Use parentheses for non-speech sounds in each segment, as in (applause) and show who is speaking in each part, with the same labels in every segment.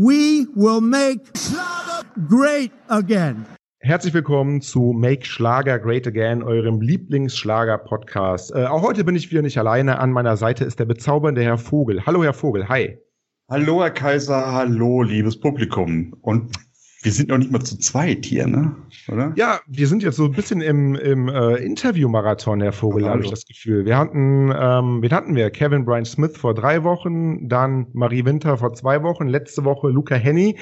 Speaker 1: We will make Schlager great again.
Speaker 2: Herzlich willkommen zu Make Schlager Great Again, eurem Lieblingsschlager-Podcast. Äh, auch heute bin ich wieder nicht alleine. An meiner Seite ist der bezaubernde Herr Vogel. Hallo, Herr Vogel. Hi.
Speaker 3: Hallo, Herr Kaiser. Hallo, liebes Publikum. Und wir sind noch nicht mal zu zweit hier, ne? Oder?
Speaker 2: Ja, wir sind jetzt so ein bisschen im, im äh, Interview-Marathon, Herr Vogel, habe ich das Gefühl. Wir hatten, ähm, wen hatten wir? Kevin Brian Smith vor drei Wochen, dann Marie Winter vor zwei Wochen, letzte Woche Luca Henny.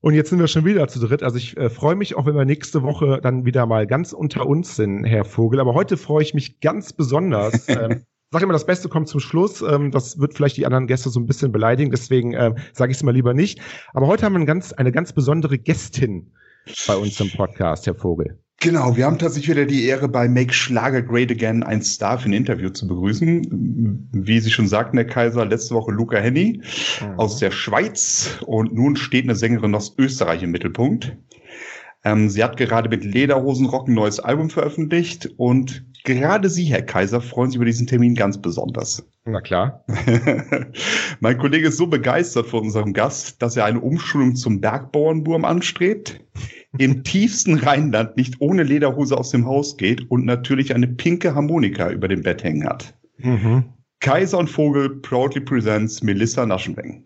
Speaker 2: Und jetzt sind wir schon wieder zu dritt. Also ich äh, freue mich auch, wenn wir nächste Woche dann wieder mal ganz unter uns sind, Herr Vogel. Aber heute freue ich mich ganz besonders. (laughs) ähm, sag immer, das Beste kommt zum Schluss. Ähm, das wird vielleicht die anderen Gäste so ein bisschen beleidigen, deswegen ähm, sage ich es mal lieber nicht. Aber heute haben wir eine ganz, eine ganz besondere Gästin bei uns im Podcast, Herr Vogel.
Speaker 3: Genau, wir haben tatsächlich wieder die Ehre, bei Make Schlager Great Again ein Star für ein Interview zu begrüßen. Wie Sie schon sagten, Herr Kaiser, letzte Woche Luca Henny mhm. aus der Schweiz und nun steht eine Sängerin aus Österreich im Mittelpunkt. Ähm, sie hat gerade mit Lederhosenrock ein neues Album veröffentlicht und gerade Sie, Herr Kaiser, freuen sich über diesen Termin ganz besonders.
Speaker 2: Na klar. (laughs)
Speaker 3: mein Kollege ist so begeistert von unserem Gast, dass er eine Umschulung zum Bergbauernburm anstrebt, im (laughs) tiefsten Rheinland nicht ohne Lederhose aus dem Haus geht und natürlich eine pinke Harmonika über dem Bett hängen hat. Mhm. Kaiser und Vogel proudly presents Melissa Naschenweng.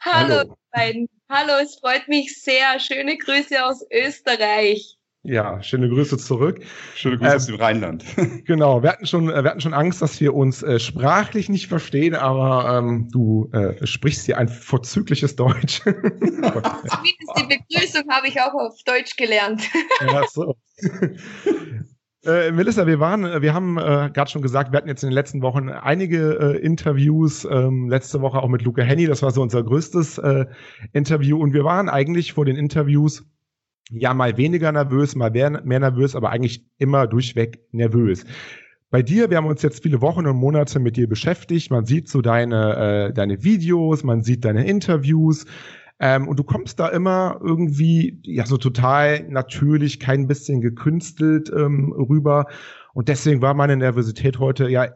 Speaker 4: Hallo, Hallo. beiden. Hallo, es freut mich sehr. Schöne Grüße aus Österreich.
Speaker 2: Ja, schöne Grüße zurück.
Speaker 3: Schöne Grüße äh, aus dem Rheinland. (laughs)
Speaker 2: genau, wir hatten schon, wir hatten schon Angst, dass wir uns äh, sprachlich nicht verstehen, aber ähm, du äh, sprichst hier ein vorzügliches Deutsch. (laughs)
Speaker 4: Zumindest die Begrüßung habe ich auch auf Deutsch gelernt. (laughs) ja, so.
Speaker 2: Äh, Melissa, wir waren, äh, wir haben äh, gerade schon gesagt, wir hatten jetzt in den letzten Wochen einige äh, Interviews, ähm, letzte Woche auch mit Luca Henny, das war so unser größtes äh, Interview und wir waren eigentlich vor den Interviews ja mal weniger nervös, mal mehr, nervös, aber eigentlich immer durchweg nervös. Bei dir, wir haben uns jetzt viele Wochen und Monate mit dir beschäftigt. Man sieht so deine, äh, deine Videos, man sieht deine Interviews. Ähm, und du kommst da immer irgendwie, ja, so total natürlich, kein bisschen gekünstelt ähm, rüber. Und deswegen war meine Nervosität heute ja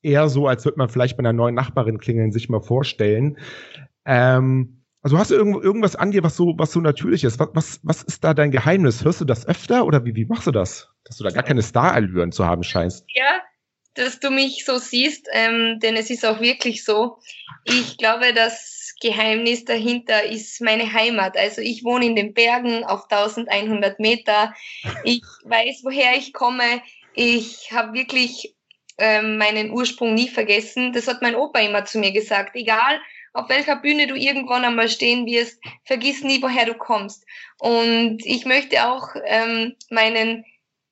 Speaker 2: eher so, als würde man vielleicht bei einer neuen Nachbarin klingeln, sich mal vorstellen. Ähm, also hast du irgend, irgendwas an dir, was so, was so natürlich ist? Was, was, was ist da dein Geheimnis? Hörst du das öfter oder wie, wie machst du das? Dass du da gar keine Star-Allüren zu haben scheinst.
Speaker 4: Ja, dass du mich so siehst, ähm, denn es ist auch wirklich so. Ich glaube, das Geheimnis dahinter ist meine Heimat. Also ich wohne in den Bergen auf 1100 Meter. Ich (laughs) weiß, woher ich komme. Ich habe wirklich ähm, meinen Ursprung nie vergessen. Das hat mein Opa immer zu mir gesagt. Egal, auf welcher Bühne du irgendwann einmal stehen wirst, vergiss nie, woher du kommst. Und ich möchte auch ähm, meinen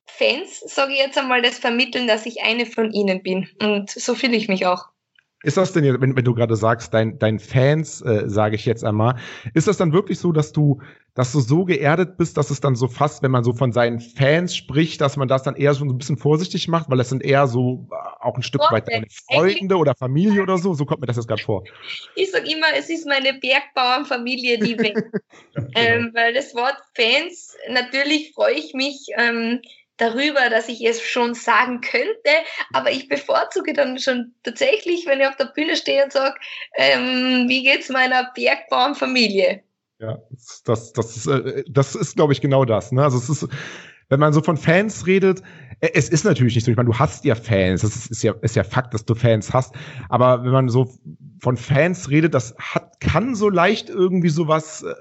Speaker 4: Fans, sage ich jetzt einmal, das vermitteln, dass ich eine von ihnen bin. Und so fühle ich mich auch.
Speaker 2: Ist das denn, wenn, wenn du gerade sagst, dein, dein Fans, äh, sage ich jetzt einmal, ist das dann wirklich so, dass du, dass du so geerdet bist, dass es dann so fast, wenn man so von seinen Fans spricht, dass man das dann eher so ein bisschen vorsichtig macht, weil es sind eher so äh, auch ein Stück weit deine Freunde oder Familie oder so? So kommt mir das jetzt gerade vor.
Speaker 4: Ich sag immer, es ist meine Bergbauernfamilie, die weg. (laughs) ähm, weil das Wort Fans, natürlich freue ich mich, ähm, darüber, dass ich es schon sagen könnte, aber ich bevorzuge dann schon tatsächlich, wenn ich auf der Bühne stehe und sage, ähm, wie geht's meiner Bergbauernfamilie?
Speaker 2: Ja, das, das, ist, äh, das ist, glaube ich, genau das. Ne? Also es ist, wenn man so von Fans redet, äh, es ist natürlich nicht so. Ich meine, du hast ja Fans, das ist, ist, ja, ist ja Fakt, dass du Fans hast. Aber wenn man so von Fans redet, das hat, kann so leicht irgendwie sowas äh,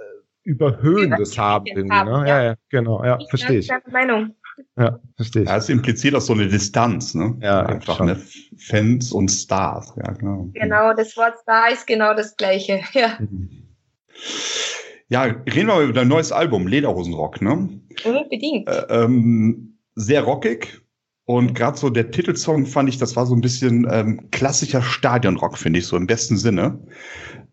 Speaker 2: Überhöhendes haben. Irgendwie, ne? ja. ja, genau, ja, verstehe ich. Meinung.
Speaker 3: Ja, verstehe ich. Ja, es impliziert auch so eine Distanz, ne?
Speaker 2: Ja, einfach ne?
Speaker 3: Fans und Stars, ja,
Speaker 4: genau. Genau, das Wort Star ist genau das gleiche, (laughs) ja.
Speaker 3: Ja, reden wir über dein neues Album, Lederhosenrock, ne?
Speaker 4: Unbedingt.
Speaker 3: Äh, ähm, sehr rockig. Und gerade so der Titelsong fand ich, das war so ein bisschen ähm, klassischer Stadionrock, finde ich, so im besten Sinne.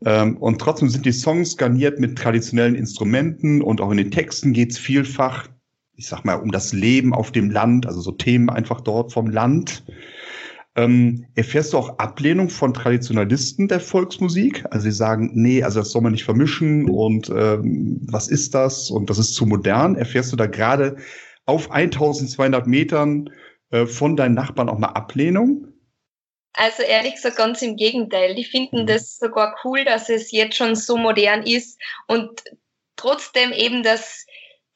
Speaker 3: Ähm, und trotzdem sind die Songs garniert mit traditionellen Instrumenten und auch in den Texten geht's vielfach ich sag mal, um das Leben auf dem Land, also so Themen einfach dort vom Land. Ähm, erfährst du auch Ablehnung von Traditionalisten der Volksmusik? Also sie sagen, nee, also das soll man nicht vermischen und ähm, was ist das und das ist zu modern. Erfährst du da gerade auf 1200 Metern äh, von deinen Nachbarn auch mal Ablehnung?
Speaker 4: Also ehrlich gesagt ganz im Gegenteil. Die finden mhm. das sogar cool, dass es jetzt schon so modern ist und trotzdem eben das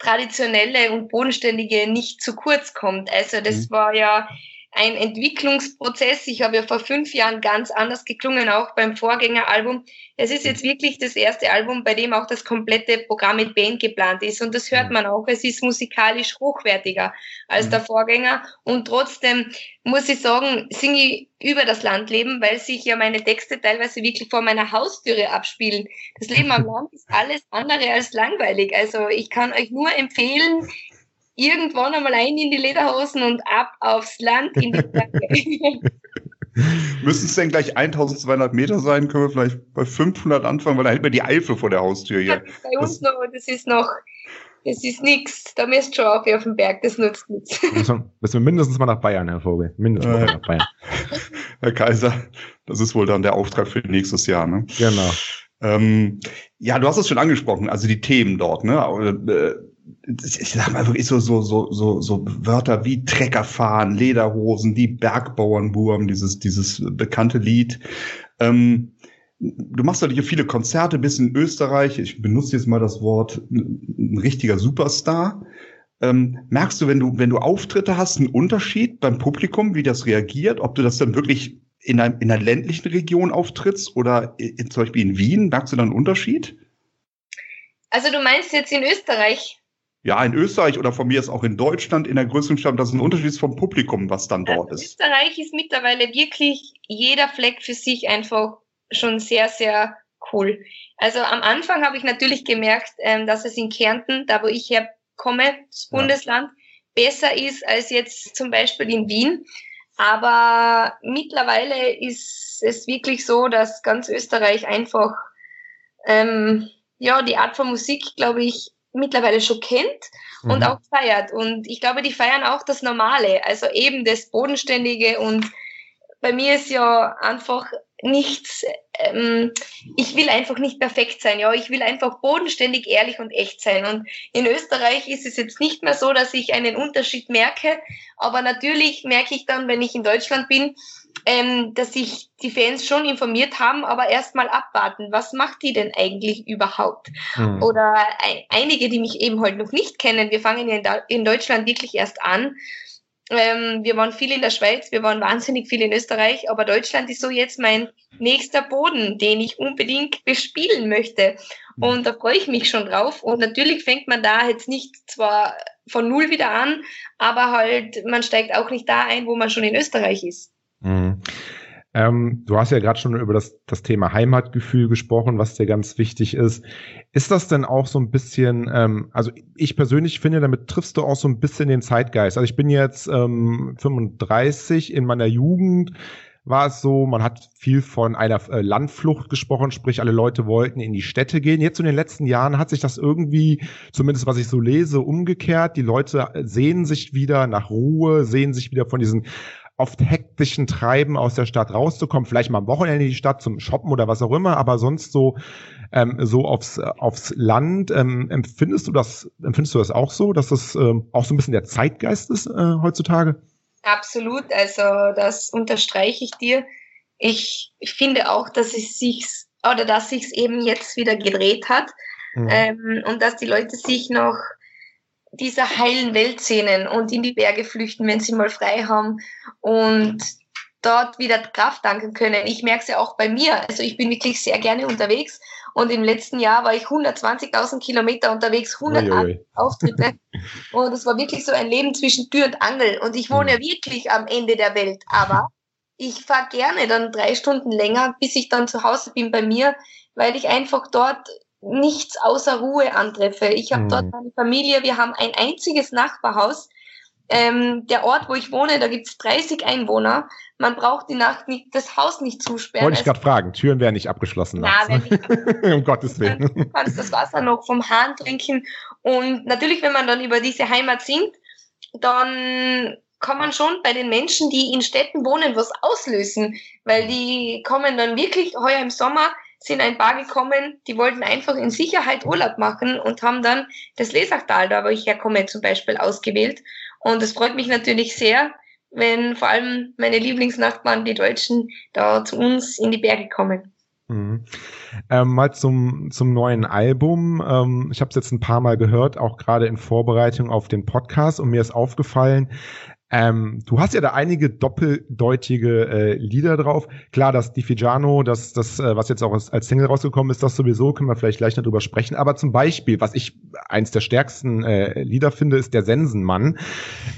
Speaker 4: traditionelle und bodenständige nicht zu kurz kommt. Also das mhm. war ja ein Entwicklungsprozess. Ich habe ja vor fünf Jahren ganz anders geklungen, auch beim Vorgängeralbum. Es ist jetzt wirklich das erste Album, bei dem auch das komplette Programm mit Band geplant ist. Und das hört mhm. man auch. Es ist musikalisch hochwertiger als der mhm. Vorgänger. Und trotzdem muss ich sagen, singe ich über das Landleben, weil sich ja meine Texte teilweise wirklich vor meiner Haustüre abspielen. Das Leben am (laughs) Land ist alles andere als langweilig. Also ich kann euch nur empfehlen, irgendwann einmal ein in die Lederhosen und ab aufs Land in die Berge. (laughs)
Speaker 3: Müssen es denn gleich 1200 Meter sein? Können wir vielleicht bei 500 anfangen, weil da hält man die Eifel vor der Haustür hier.
Speaker 4: bei uns das noch, das ist noch, das ist nichts. Da müsst schon auf, auf den Berg, das nutzt nichts. (laughs)
Speaker 2: Müssen wir mindestens mal nach Bayern, Herr Vogel. Mindestens mal nach Bayern. (laughs)
Speaker 3: Herr Kaiser, das ist wohl dann der Auftrag für nächstes Jahr, ne?
Speaker 2: Genau.
Speaker 3: Ähm, ja, du hast es schon angesprochen, also die Themen dort, ne? Ich sag mal wirklich so, so, so, so, so Wörter wie Treckerfahren, Lederhosen, die Bergbauernwurm, dieses, dieses bekannte Lied. Ähm, du machst natürlich viele Konzerte bis in Österreich. Ich benutze jetzt mal das Wort ein richtiger Superstar. Ähm, merkst du, wenn du, wenn du Auftritte hast, einen Unterschied beim Publikum, wie das reagiert, ob du das dann wirklich in, einem, in einer ländlichen Region auftrittst oder in, zum Beispiel in Wien, merkst du dann einen Unterschied?
Speaker 4: Also du meinst jetzt in Österreich?
Speaker 3: Ja, in Österreich oder von mir ist auch in Deutschland in der größeren Stadt, das ist ein Unterschied vom Publikum, was dann dort also ist.
Speaker 4: Österreich ist mittlerweile wirklich jeder Fleck für sich einfach schon sehr, sehr cool. Also am Anfang habe ich natürlich gemerkt, ähm, dass es in Kärnten, da wo ich herkomme, das Bundesland, ja. besser ist als jetzt zum Beispiel in Wien. Aber mittlerweile ist es wirklich so, dass ganz Österreich einfach ähm, ja die Art von Musik, glaube ich, mittlerweile schon kennt und mhm. auch feiert. Und ich glaube, die feiern auch das Normale, also eben das Bodenständige. Und bei mir ist ja einfach nichts, ähm, ich will einfach nicht perfekt sein, ja, ich will einfach bodenständig, ehrlich und echt sein. Und in Österreich ist es jetzt nicht mehr so, dass ich einen Unterschied merke, aber natürlich merke ich dann, wenn ich in Deutschland bin, ähm, dass sich die Fans schon informiert haben, aber erstmal abwarten, was macht die denn eigentlich überhaupt? Mhm. Oder ein, einige, die mich eben heute halt noch nicht kennen, wir fangen ja in, in Deutschland wirklich erst an. Ähm, wir waren viel in der Schweiz, wir waren wahnsinnig viel in Österreich, aber Deutschland ist so jetzt mein nächster Boden, den ich unbedingt bespielen möchte. Mhm. Und da freue ich mich schon drauf. Und natürlich fängt man da jetzt nicht zwar von null wieder an, aber halt, man steigt auch nicht da ein, wo man schon in Österreich ist. Mhm.
Speaker 2: Ähm, du hast ja gerade schon über das, das Thema Heimatgefühl gesprochen, was dir ganz wichtig ist. Ist das denn auch so ein bisschen, ähm, also ich persönlich finde, damit triffst du auch so ein bisschen den Zeitgeist. Also ich bin jetzt ähm, 35 in meiner Jugend war es so, man hat viel von einer äh, Landflucht gesprochen, sprich alle Leute wollten in die Städte gehen. Jetzt in den letzten Jahren hat sich das irgendwie, zumindest was ich so lese, umgekehrt. Die Leute sehen sich wieder nach Ruhe, sehen sich wieder von diesen oft hektischen Treiben aus der Stadt rauszukommen, vielleicht mal am Wochenende in die Stadt zum Shoppen oder was auch immer, aber sonst so ähm, so aufs aufs Land. Ähm, empfindest du das empfindest du das auch so, dass das ähm, auch so ein bisschen der Zeitgeist ist äh, heutzutage?
Speaker 4: Absolut, also das unterstreiche ich dir. Ich finde auch, dass es sich oder dass sich eben jetzt wieder gedreht hat mhm. ähm, und dass die Leute sich noch dieser heilen Welt sehnen und in die Berge flüchten, wenn sie mal frei haben und dort wieder Kraft danken können. Ich merke es ja auch bei mir. Also ich bin wirklich sehr gerne unterwegs und im letzten Jahr war ich 120.000 Kilometer unterwegs, 100 Ui, Auftritte. (laughs) und es war wirklich so ein Leben zwischen Tür und Angel. Und ich wohne ja hm. wirklich am Ende der Welt. Aber ich fahre gerne dann drei Stunden länger, bis ich dann zu Hause bin bei mir, weil ich einfach dort nichts außer Ruhe antreffe. Ich habe mhm. dort meine Familie, wir haben ein einziges Nachbarhaus. Ähm, der Ort, wo ich wohne, da gibt's 30 Einwohner. Man braucht die Nacht nicht, das Haus nicht zusperren.
Speaker 2: Wollte ich gerade fragen, Türen wären nicht abgeschlossen.
Speaker 4: Na, wenn nicht. (laughs)
Speaker 2: um Gottes Willen.
Speaker 4: Du kannst das Wasser noch vom Hahn trinken. Und natürlich, wenn man dann über diese Heimat singt, dann kann man schon bei den Menschen, die in Städten wohnen, was auslösen. Weil die kommen dann wirklich heuer im Sommer sind ein paar gekommen, die wollten einfach in Sicherheit Urlaub machen und haben dann das Lesachtal, da wo ich herkomme, zum Beispiel ausgewählt. Und es freut mich natürlich sehr, wenn vor allem meine Lieblingsnachbarn, die Deutschen, da zu uns in die Berge kommen.
Speaker 2: Mhm. Ähm, mal zum, zum neuen Album. Ähm, ich habe es jetzt ein paar Mal gehört, auch gerade in Vorbereitung auf den Podcast und mir ist aufgefallen, ähm, du hast ja da einige doppeldeutige äh, Lieder drauf. Klar, das Di Figiano, das, das, äh, was jetzt auch als, als Single rausgekommen ist, das sowieso, können wir vielleicht gleich noch drüber sprechen. Aber zum Beispiel, was ich eins der stärksten äh, Lieder finde, ist der Sensenmann.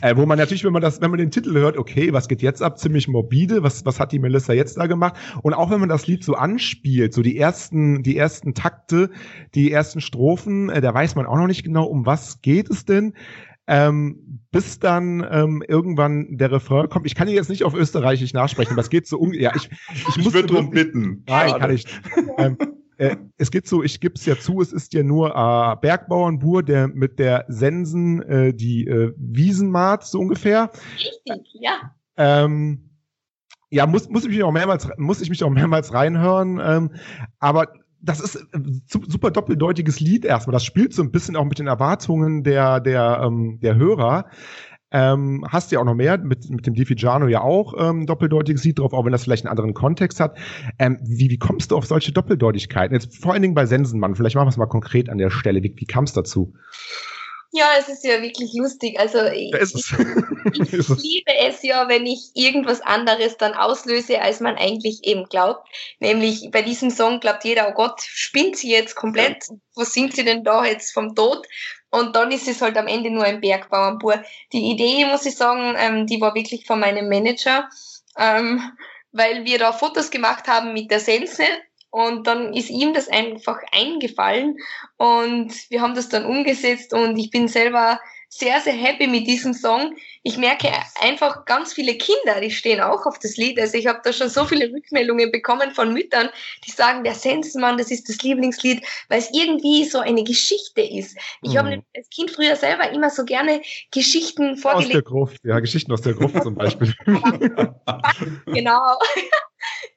Speaker 2: Äh, wo man natürlich, wenn man das, wenn man den Titel hört, okay, was geht jetzt ab? Ziemlich morbide, was, was hat die Melissa jetzt da gemacht? Und auch wenn man das Lied so anspielt, so die ersten, die ersten Takte, die ersten Strophen, äh, da weiß man auch noch nicht genau, um was geht es denn ähm, bis dann ähm, irgendwann der Refrain kommt. Ich kann hier jetzt nicht auf Österreichisch nachsprechen, aber es geht so um. Ja, ich,
Speaker 3: ich, ich muss darum bitten.
Speaker 2: Nein, Schade. kann ich. Ähm, äh, es geht so, ich gebe es ja zu, es ist ja nur äh, Bergbauernbur, der mit der Sensen äh, die äh, Wiesen maht, so ungefähr.
Speaker 4: Richtig, ja.
Speaker 2: Ähm, ja, muss, muss ich mich auch mehrmals, muss ich mich auch mehrmals reinhören. Ähm, aber das ist äh, super doppeldeutiges Lied erstmal. Das spielt so ein bisschen auch mit den Erwartungen der, der, ähm, der Hörer. Ähm, hast ja auch noch mehr, mit, mit dem Difigiano ja auch ähm, doppeldeutiges Lied drauf, auch wenn das vielleicht einen anderen Kontext hat. Ähm, wie, wie kommst du auf solche Doppeldeutigkeiten? Jetzt vor allen Dingen bei Sensenmann, vielleicht machen wir es mal konkret an der Stelle. Wie, wie kam es dazu?
Speaker 4: Ja, es ist ja wirklich lustig. Also ich, ich, (laughs) ich liebe es ja, wenn ich irgendwas anderes dann auslöse, als man eigentlich eben glaubt. Nämlich bei diesem Song glaubt jeder, oh Gott, spinnt sie jetzt komplett? Was singt sie denn da jetzt vom Tod? Und dann ist es halt am Ende nur ein Bergbauernbur. Die Idee, muss ich sagen, ähm, die war wirklich von meinem Manager, ähm, weil wir da Fotos gemacht haben mit der Sense und dann ist ihm das einfach eingefallen und wir haben das dann umgesetzt und ich bin selber sehr, sehr happy mit diesem Song. Ich merke einfach ganz viele Kinder, die stehen auch auf das Lied. Also ich habe da schon so viele Rückmeldungen bekommen von Müttern, die sagen, der Sensenmann, das ist das Lieblingslied, weil es irgendwie so eine Geschichte ist. Ich mhm. habe als Kind früher selber immer so gerne Geschichten vorgelegt.
Speaker 2: Aus der Gruft, ja, Geschichten aus der Gruft zum Beispiel. (laughs)
Speaker 4: genau.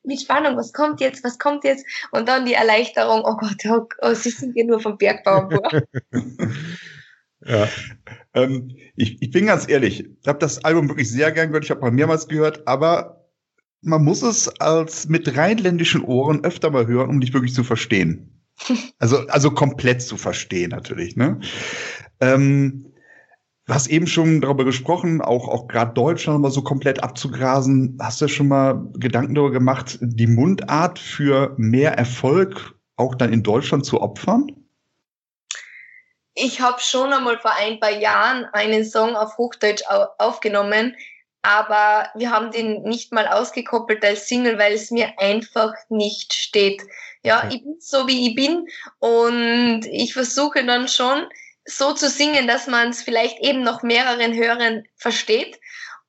Speaker 4: mit Spannung, was kommt jetzt, was kommt jetzt? Und dann die Erleichterung, oh Gott, oh, oh sie sind ja nur vom Bergbau. (laughs)
Speaker 3: ja. Ähm, ich, ich bin ganz ehrlich, ich habe das Album wirklich sehr gern gehört, ich habe mal mehrmals gehört, aber man muss es als mit rheinländischen Ohren öfter mal hören, um dich wirklich zu verstehen. (laughs) Also, also komplett zu verstehen natürlich. Ne? Ähm, Du hast eben schon darüber gesprochen, auch, auch gerade Deutschland mal so komplett abzugrasen. Hast du schon mal Gedanken darüber gemacht, die Mundart für mehr Erfolg auch dann in Deutschland zu opfern?
Speaker 4: Ich habe schon einmal vor ein paar Jahren einen Song auf Hochdeutsch aufgenommen, aber wir haben den nicht mal ausgekoppelt als Single, weil es mir einfach nicht steht. Ja, ich bin so wie ich bin und ich versuche dann schon, so zu singen, dass man es vielleicht eben noch mehreren Hörern versteht.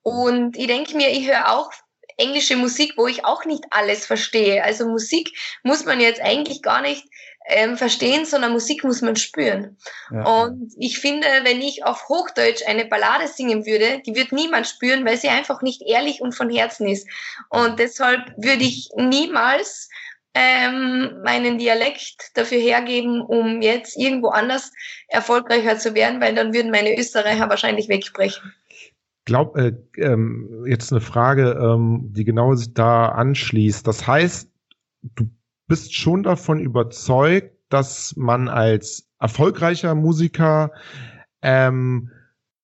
Speaker 4: Und ich denke mir, ich höre auch englische Musik, wo ich auch nicht alles verstehe. Also Musik muss man jetzt eigentlich gar nicht ähm, verstehen, sondern Musik muss man spüren. Ja. Und ich finde, wenn ich auf Hochdeutsch eine Ballade singen würde, die wird niemand spüren, weil sie einfach nicht ehrlich und von Herzen ist. Und deshalb würde ich niemals ähm, meinen Dialekt dafür hergeben, um jetzt irgendwo anders erfolgreicher zu werden, weil dann würden meine Österreicher wahrscheinlich wegbrechen.
Speaker 2: Glaub, äh, ähm, jetzt eine Frage, ähm, die genau sich da anschließt. Das heißt, du bist schon davon überzeugt, dass man als erfolgreicher Musiker ähm,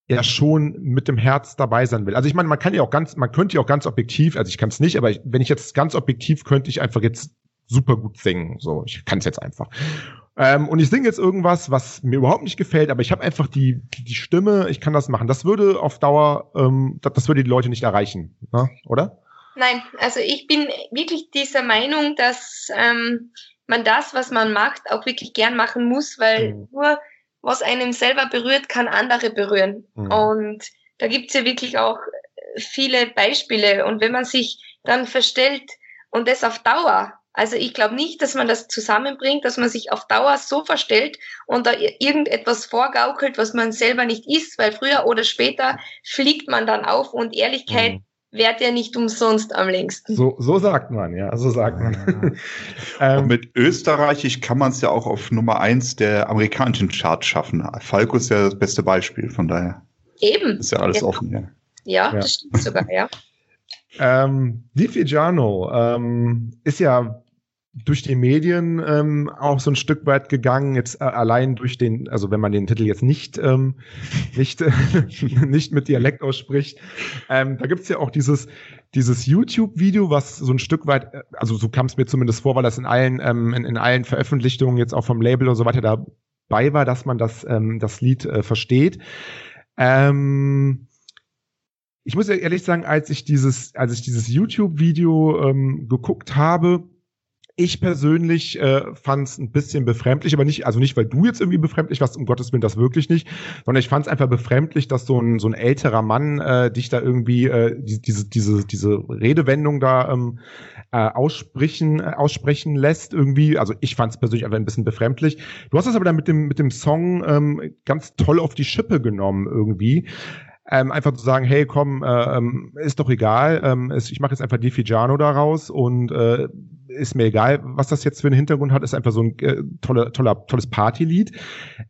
Speaker 2: ja schon mit dem Herz dabei sein will. Also ich meine, man kann ja auch ganz, man könnte ja auch ganz objektiv, also ich kann es nicht, aber ich, wenn ich jetzt ganz objektiv könnte ich einfach jetzt super gut singen. So, ich kann es jetzt einfach. Ähm, und ich singe jetzt irgendwas, was mir überhaupt nicht gefällt, aber ich habe einfach die, die Stimme, ich kann das machen. Das würde auf Dauer, ähm, das, das würde die Leute nicht erreichen, ne? oder?
Speaker 4: Nein, also ich bin wirklich dieser Meinung, dass ähm, man das, was man macht, auch wirklich gern machen muss, weil mhm. nur was einem selber berührt, kann andere berühren. Mhm. Und da gibt's ja wirklich auch viele Beispiele. Und wenn man sich dann verstellt und das auf Dauer, also ich glaube nicht, dass man das zusammenbringt, dass man sich auf Dauer so verstellt und da irgendetwas vorgaukelt, was man selber nicht ist, weil früher oder später fliegt man dann auf und Ehrlichkeit mhm währt ja nicht umsonst am längsten.
Speaker 2: So, so sagt man, ja, so sagt man. (laughs)
Speaker 3: ähm, und mit Österreichisch kann man es ja auch auf Nummer eins der amerikanischen Charts schaffen. Falco ist ja das beste Beispiel, von daher.
Speaker 4: Eben.
Speaker 3: Ist ja alles genau. offen, ja.
Speaker 4: Ja, ja. das stimmt sogar, ja. (laughs)
Speaker 2: Ähm, Di Figiano ähm, ist ja durch die Medien ähm, auch so ein Stück weit gegangen, jetzt äh, allein durch den, also wenn man den Titel jetzt nicht, ähm, nicht, (laughs) nicht mit Dialekt ausspricht, ähm, da gibt's ja auch dieses, dieses YouTube-Video, was so ein Stück weit, äh, also so kam es mir zumindest vor, weil das in allen, ähm, in, in allen Veröffentlichungen jetzt auch vom Label und so weiter dabei war, dass man das, ähm, das Lied äh, versteht. Ähm, ich muss ehrlich sagen, als ich dieses, als ich dieses YouTube-Video ähm, geguckt habe, ich persönlich äh, fand es ein bisschen befremdlich, aber nicht, also nicht, weil du jetzt irgendwie befremdlich warst, um Gottes Willen das wirklich nicht, sondern ich fand es einfach befremdlich, dass so ein, so ein älterer Mann äh, dich da irgendwie äh, diese, diese, diese Redewendung da ähm, äh, aussprechen, äh, aussprechen lässt irgendwie. Also ich fand es persönlich einfach ein bisschen befremdlich. Du hast es aber dann mit dem, mit dem Song ähm, ganz toll auf die Schippe genommen irgendwie. Ähm, einfach zu sagen, hey, komm, äh, ähm, ist doch egal, ähm, ich mache jetzt einfach die Figiano daraus und äh, ist mir egal, was das jetzt für einen Hintergrund hat, ist einfach so ein äh, toller, toller, tolles Partylied.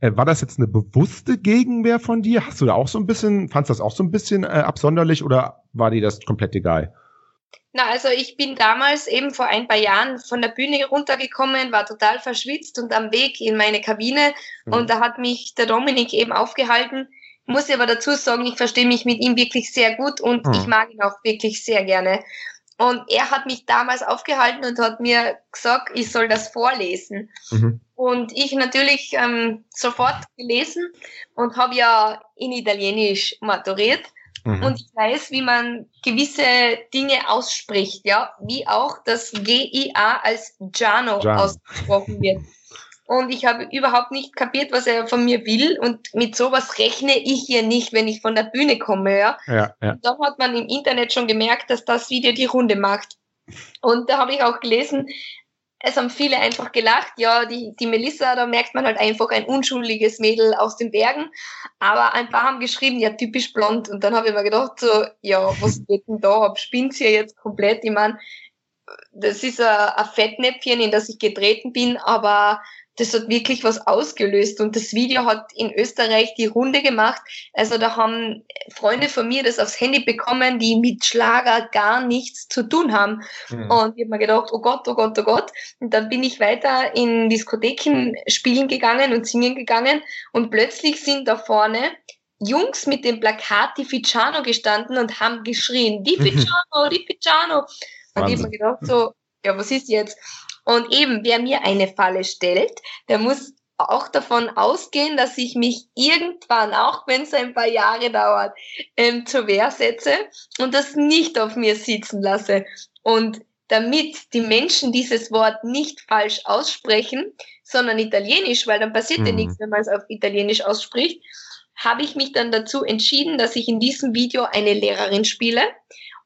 Speaker 2: Äh, war das jetzt eine bewusste Gegenwehr von dir? Hast du da auch so ein bisschen, fandst das auch so ein bisschen äh, absonderlich oder war dir das komplett egal?
Speaker 4: Na, also ich bin damals eben vor ein paar Jahren von der Bühne runtergekommen, war total verschwitzt und am Weg in meine Kabine mhm. und da hat mich der Dominik eben aufgehalten. Muss ich aber dazu sagen, ich verstehe mich mit ihm wirklich sehr gut und mhm. ich mag ihn auch wirklich sehr gerne. Und er hat mich damals aufgehalten und hat mir gesagt, ich soll das vorlesen. Mhm. Und ich natürlich ähm, sofort gelesen und habe ja in Italienisch maturiert. Mhm. Und ich weiß, wie man gewisse Dinge ausspricht, ja, wie auch das GIA als Giano Gian. ausgesprochen wird und ich habe überhaupt nicht kapiert, was er von mir will. Und mit sowas rechne ich hier nicht, wenn ich von der Bühne komme, ja. ja, ja. Dann hat man im Internet schon gemerkt, dass das Video die Runde macht. Und da habe ich auch gelesen, es haben viele einfach gelacht, ja, die, die Melissa, da merkt man halt einfach ein unschuldiges Mädel aus den Bergen, aber ein paar haben geschrieben, ja, typisch blond. Und dann habe ich mir gedacht, so, ja, was geht denn da ab, spinnt hier jetzt komplett, ich meine, das ist ein, ein Fettnäpfchen, in das ich getreten bin, aber das hat wirklich was ausgelöst und das Video hat in Österreich die Runde gemacht. Also da haben Freunde von mir das aufs Handy bekommen, die mit Schlager gar nichts zu tun haben. Mhm. Und ich habe mir gedacht, oh Gott, oh Gott, oh Gott. Und dann bin ich weiter in Diskotheken spielen gegangen und singen gegangen und plötzlich sind da vorne Jungs mit dem Plakat die Ficciano gestanden und haben geschrien, die Ficciano, die Ficciano. Und ich habe mir gedacht so, ja, was ist jetzt? Und eben, wer mir eine Falle stellt, der muss auch davon ausgehen, dass ich mich irgendwann, auch wenn es ein paar Jahre dauert, ähm, zur Wehr setze und das nicht auf mir sitzen lasse. Und damit die Menschen dieses Wort nicht falsch aussprechen, sondern italienisch, weil dann passiert mhm. ja nichts, wenn man es auf italienisch ausspricht, habe ich mich dann dazu entschieden, dass ich in diesem Video eine Lehrerin spiele.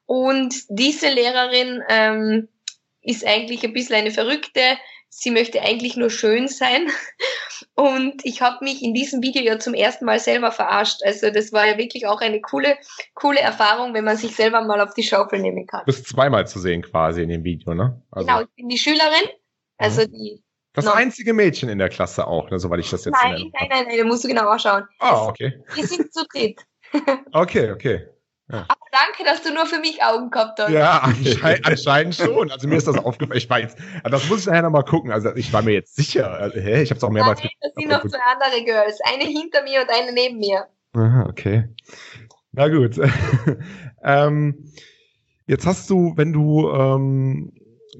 Speaker 4: Und diese Lehrerin ähm, ist eigentlich ein bisschen eine Verrückte. Sie möchte eigentlich nur schön sein. Und ich habe mich in diesem Video ja zum ersten Mal selber verarscht. Also das war ja wirklich auch eine coole, coole Erfahrung, wenn man sich selber mal auf die Schaufel nehmen kann.
Speaker 2: Du bist zweimal zu sehen quasi in dem Video, ne?
Speaker 4: Also genau, ich bin die Schülerin, also mhm. die
Speaker 2: das no. einzige Mädchen in der Klasse auch, ne, soweit ich das jetzt
Speaker 4: Nein, nein, nein, nein, da musst du genauer schauen.
Speaker 2: Ah, okay.
Speaker 4: Wir sind zu dritt.
Speaker 2: okay, okay.
Speaker 4: Ja. Aber danke, dass du nur für mich Augen gehabt hast.
Speaker 2: Ja, anscheinend, anscheinend schon. Also mir ist das aufgefallen. Ich weiß, das muss ich nachher nochmal gucken. Also ich war mir jetzt sicher. Also, hä? Ich habe es auch mehrmals.
Speaker 4: Nein, das sind noch zwei andere Girls. Eine hinter mir und eine neben mir.
Speaker 2: Aha, okay. Na gut. (laughs) ähm, jetzt hast du, wenn du ähm,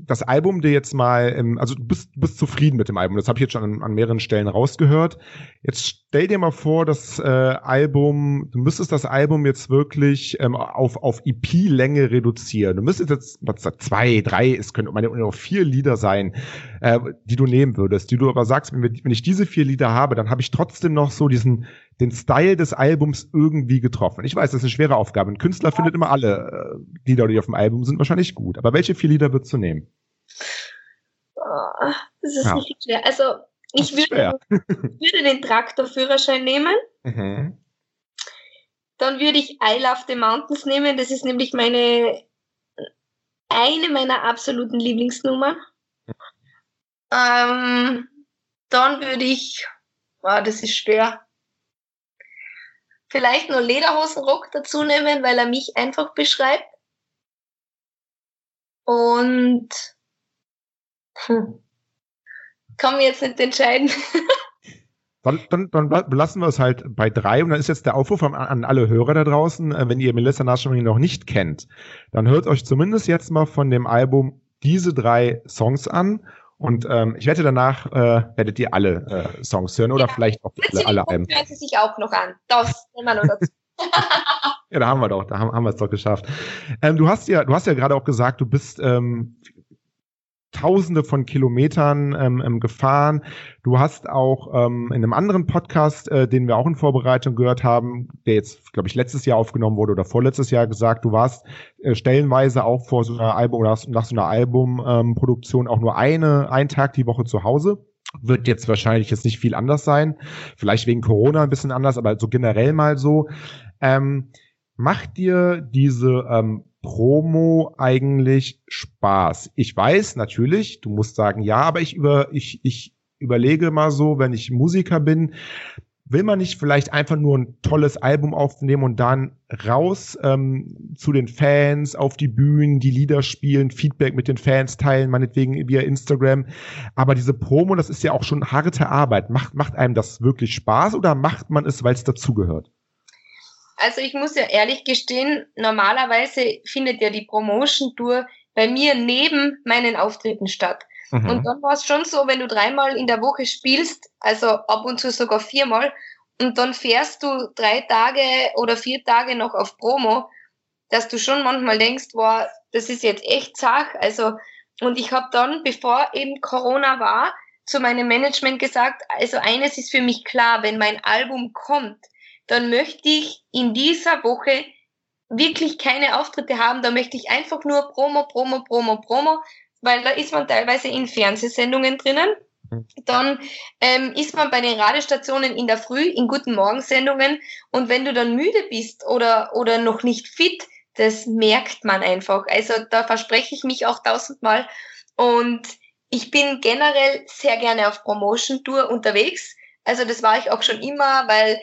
Speaker 2: das Album dir jetzt mal, also du bist, bist zufrieden mit dem Album, das habe ich jetzt schon an, an, mehreren Stellen rausgehört. Jetzt stell dir mal vor, das äh, Album, du müsstest das Album jetzt wirklich ähm, auf, auf EP-Länge reduzieren. Du müsstest jetzt was, zwei, drei, es können meine auch vier Lieder sein, äh, die du nehmen würdest, die du aber sagst, wenn, wir, wenn ich diese vier Lieder habe, dann habe ich trotzdem noch so diesen den Style des Albums irgendwie getroffen. Ich weiß, das ist eine schwere Aufgabe. Ein Künstler ja. findet immer alle äh, Lieder, die auf dem Album sind, wahrscheinlich gut. Aber welche vier Lieder würdest du nehmen?
Speaker 4: Oh, das ist ja. nicht schwer. Also, ich würde, (laughs) würde, den Traktorführerschein nehmen. Mhm. Dann würde ich I Love the Mountains nehmen. Das ist nämlich meine, eine meiner absoluten Lieblingsnummern. Ähm, dann würde ich, oh, das ist schwer. vielleicht nur Lederhosenrock dazu nehmen, weil er mich einfach beschreibt. Und hm, kann mir jetzt nicht entscheiden. (laughs)
Speaker 2: Dann, dann, dann belassen wir es halt bei drei und dann ist jetzt der Aufruf an, an alle Hörer da draußen, äh, wenn ihr Melissa Naschering noch nicht kennt, dann hört euch zumindest jetzt mal von dem Album diese drei Songs an und ähm, ich wette danach äh, werdet ihr alle äh, Songs hören oder ja, vielleicht auch alle, alle
Speaker 4: Alben. Hören Sie sich auch noch an. Das nehmen wir noch dazu. (laughs) (laughs)
Speaker 2: ja, da haben wir doch, da haben, haben wir es doch geschafft. Ähm, du hast ja, du hast ja gerade auch gesagt, du bist ähm, Tausende von Kilometern ähm, ähm, gefahren. Du hast auch ähm, in einem anderen Podcast, äh, den wir auch in Vorbereitung gehört haben, der jetzt, glaube ich, letztes Jahr aufgenommen wurde oder vorletztes Jahr gesagt, du warst äh, stellenweise auch vor so einer Album oder nach so einer Albumproduktion ähm, auch nur eine, einen Tag die Woche zu Hause. Wird jetzt wahrscheinlich jetzt nicht viel anders sein. Vielleicht wegen Corona ein bisschen anders, aber so generell mal so. Ähm, macht dir diese ähm, Promo eigentlich Spaß? Ich weiß natürlich, du musst sagen ja, aber ich über ich ich überlege mal so, wenn ich Musiker bin, will man nicht vielleicht einfach nur ein tolles Album aufnehmen und dann raus ähm, zu den Fans auf die Bühnen, die Lieder spielen, Feedback mit den Fans teilen, meinetwegen via Instagram. Aber diese Promo, das ist ja auch schon harte Arbeit. Macht macht einem das wirklich Spaß oder macht man es, weil es dazugehört?
Speaker 4: Also ich muss ja ehrlich gestehen, normalerweise findet ja die Promotion Tour bei mir neben meinen Auftritten statt. Mhm. Und dann war es schon so, wenn du dreimal in der Woche spielst, also ab und zu sogar viermal, und dann fährst du drei Tage oder vier Tage noch auf Promo, dass du schon manchmal denkst, boah, das ist jetzt echt Sach. Also, und ich habe dann, bevor eben Corona war, zu meinem Management gesagt, also eines ist für mich klar, wenn mein Album kommt, dann möchte ich in dieser Woche wirklich keine Auftritte haben. Da möchte ich einfach nur Promo, Promo, Promo, Promo, weil da ist man teilweise in Fernsehsendungen drinnen. Mhm. Dann ähm, ist man bei den Radiostationen in der Früh in guten Morgensendungen und wenn du dann müde bist oder, oder noch nicht fit, das merkt man einfach. Also da verspreche ich mich auch tausendmal und ich bin generell sehr gerne auf Promotion Tour unterwegs. Also das war ich auch schon immer, weil